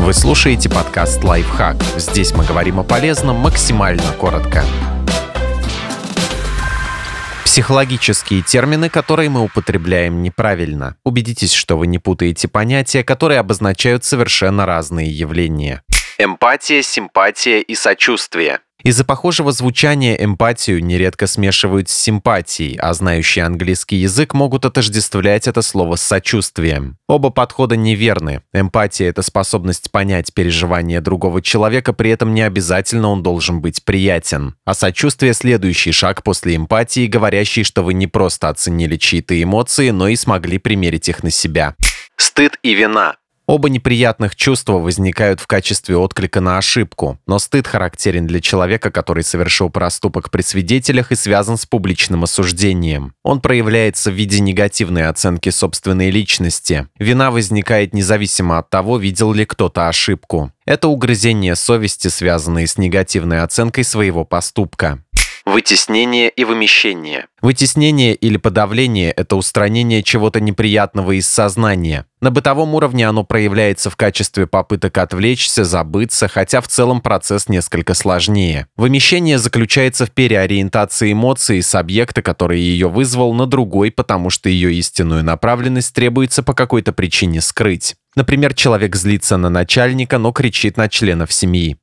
Вы слушаете подкаст «Лайфхак». Здесь мы говорим о полезном максимально коротко. Психологические термины, которые мы употребляем неправильно. Убедитесь, что вы не путаете понятия, которые обозначают совершенно разные явления. Эмпатия, симпатия и сочувствие. Из-за похожего звучания эмпатию нередко смешивают с симпатией, а знающие английский язык могут отождествлять это слово с сочувствием. Оба подхода неверны. Эмпатия — это способность понять переживания другого человека, при этом не обязательно он должен быть приятен. А сочувствие — следующий шаг после эмпатии, говорящий, что вы не просто оценили чьи-то эмоции, но и смогли примерить их на себя. Стыд и вина. Оба неприятных чувства возникают в качестве отклика на ошибку, но стыд характерен для человека, который совершил проступок при свидетелях и связан с публичным осуждением. Он проявляется в виде негативной оценки собственной личности. Вина возникает независимо от того, видел ли кто-то ошибку. Это угрызение совести, связанное с негативной оценкой своего поступка. Вытеснение и вымещение. Вытеснение или подавление – это устранение чего-то неприятного из сознания. На бытовом уровне оно проявляется в качестве попыток отвлечься, забыться, хотя в целом процесс несколько сложнее. Вымещение заключается в переориентации эмоции с объекта, который ее вызвал, на другой, потому что ее истинную направленность требуется по какой-то причине скрыть. Например, человек злится на начальника, но кричит на членов семьи.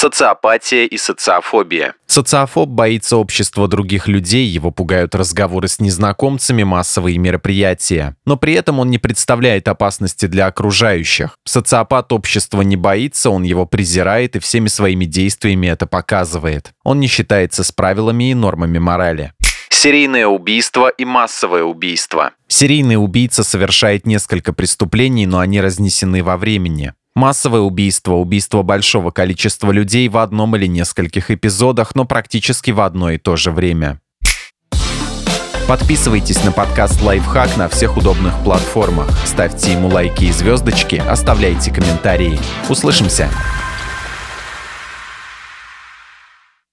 Социопатия и социофобия. Социофоб боится общества других людей, его пугают разговоры с незнакомцами, массовые мероприятия. Но при этом он не представляет опасности для окружающих. Социопат общества не боится, он его презирает и всеми своими действиями это показывает. Он не считается с правилами и нормами морали серийное убийство и массовое убийство. Серийный убийца совершает несколько преступлений, но они разнесены во времени. Массовое убийство, убийство большого количества людей в одном или нескольких эпизодах, но практически в одно и то же время. Подписывайтесь на подкаст «Лайфхак» на всех удобных платформах. Ставьте ему лайки и звездочки, оставляйте комментарии. Услышимся!